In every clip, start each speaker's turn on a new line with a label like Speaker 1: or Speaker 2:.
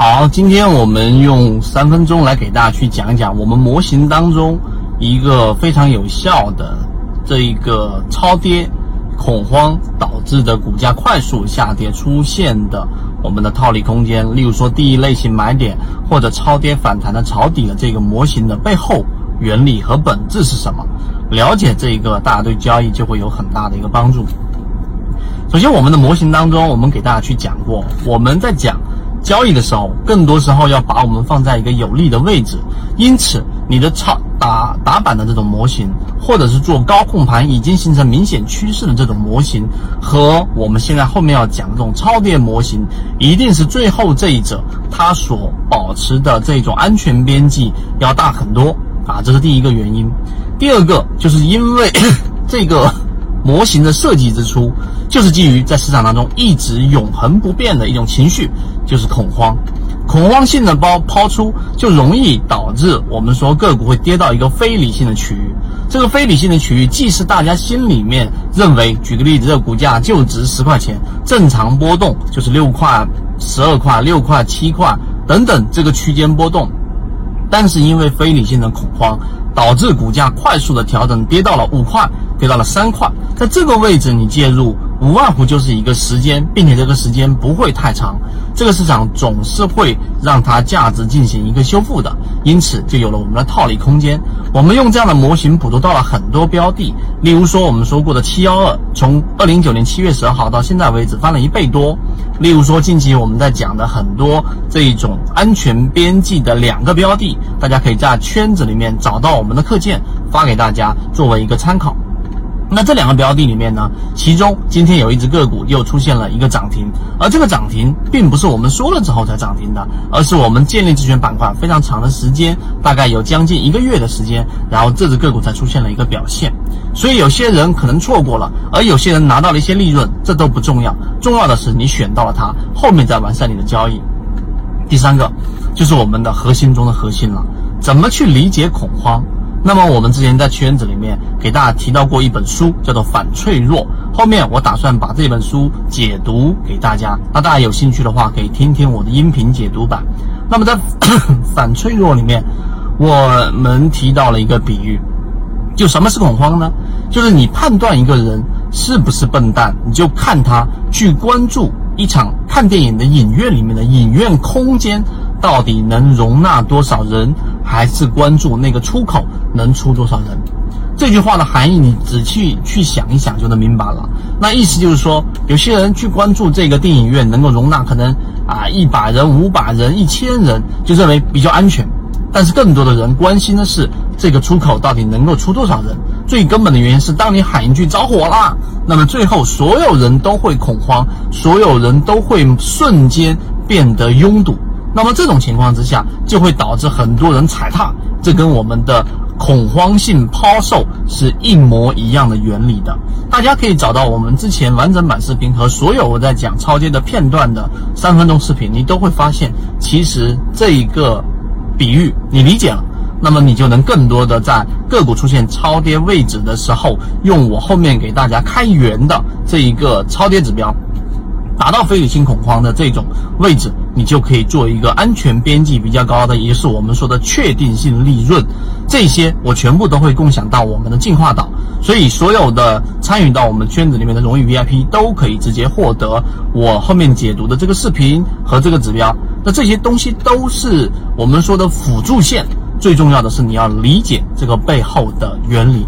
Speaker 1: 好，今天我们用三分钟来给大家去讲一讲我们模型当中一个非常有效的这一个超跌恐慌导致的股价快速下跌出现的我们的套利空间，例如说第一类型买点或者超跌反弹的抄底的这个模型的背后原理和本质是什么？了解这一个，大家对交易就会有很大的一个帮助。首先，我们的模型当中，我们给大家去讲过，我们在讲。交易的时候，更多时候要把我们放在一个有利的位置，因此你的操打打板的这种模型，或者是做高控盘已经形成明显趋势的这种模型，和我们现在后面要讲这种超跌模型，一定是最后这一者它所保持的这种安全边际要大很多啊，这是第一个原因。第二个就是因为 这个。模型的设计之初，就是基于在市场当中一直永恒不变的一种情绪，就是恐慌。恐慌性的包抛出，就容易导致我们说个股会跌到一个非理性的区域。这个非理性的区域，既是大家心里面认为，举个例子，这个股价就值十块钱，正常波动就是六块、十二块、六块、七块等等这个区间波动，但是因为非理性的恐慌。导致股价快速的调整，跌到了五块，跌到了三块，在这个位置你介入，无外乎就是一个时间，并且这个时间不会太长，这个市场总是会让它价值进行一个修复的，因此就有了我们的套利空间。我们用这样的模型捕捉到了很多标的，例如说我们说过的七幺二，从二零一九年七月十二号到现在为止翻了一倍多。例如说，近期我们在讲的很多这一种安全边际的两个标的，大家可以在圈子里面找到我们的课件，发给大家作为一个参考。那这两个标的里面呢，其中今天有一只个股又出现了一个涨停，而这个涨停并不是我们说了之后才涨停的，而是我们建立自选板块非常长的时间，大概有将近一个月的时间，然后这只个股才出现了一个表现。所以有些人可能错过了，而有些人拿到了一些利润，这都不重要，重要的是你选到了它，后面再完善你的交易。第三个就是我们的核心中的核心了，怎么去理解恐慌？那么我们之前在圈子里面给大家提到过一本书，叫做《反脆弱》。后面我打算把这本书解读给大家，那大家有兴趣的话可以听听我的音频解读版。那么在 《反脆弱》里面，我们提到了一个比喻，就什么是恐慌呢？就是你判断一个人是不是笨蛋，你就看他去关注一场看电影的影院里面的影院空间。到底能容纳多少人？还是关注那个出口能出多少人？这句话的含义，你仔细去想一想就能明白了。那意思就是说，有些人去关注这个电影院能够容纳可能啊一百人、五百人、一千人，就认为比较安全。但是更多的人关心的是这个出口到底能够出多少人。最根本的原因是，当你喊一句着火了，那么最后所有人都会恐慌，所有人都会瞬间变得拥堵。那么这种情况之下，就会导致很多人踩踏，这跟我们的恐慌性抛售是一模一样的原理的。大家可以找到我们之前完整版视频和所有我在讲超跌的片段的三分钟视频，你都会发现，其实这一个比喻你理解了，那么你就能更多的在个股出现超跌位置的时候，用我后面给大家开源的这一个超跌指标。达到非理性恐慌的这种位置，你就可以做一个安全边际比较高的，也就是我们说的确定性利润。这些我全部都会共享到我们的进化岛，所以所有的参与到我们圈子里面的荣誉 VIP 都可以直接获得我后面解读的这个视频和这个指标。那这些东西都是我们说的辅助线，最重要的是你要理解这个背后的原理。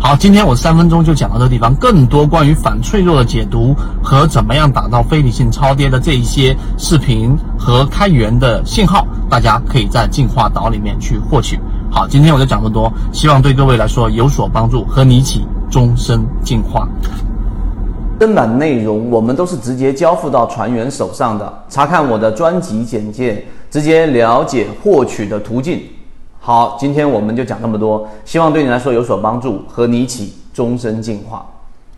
Speaker 1: 好，今天我三分钟就讲到这个地方。更多关于反脆弱的解读和怎么样打造非理性超跌的这一些视频和开源的信号，大家可以在进化岛里面去获取。好，今天我就讲这么多，希望对各位来说有所帮助，和你一起终身进化。
Speaker 2: 正版内容我们都是直接交付到船员手上的，查看我的专辑简介，直接了解获取的途径。好，今天我们就讲这么多，希望对你来说有所帮助，和你一起终身进化。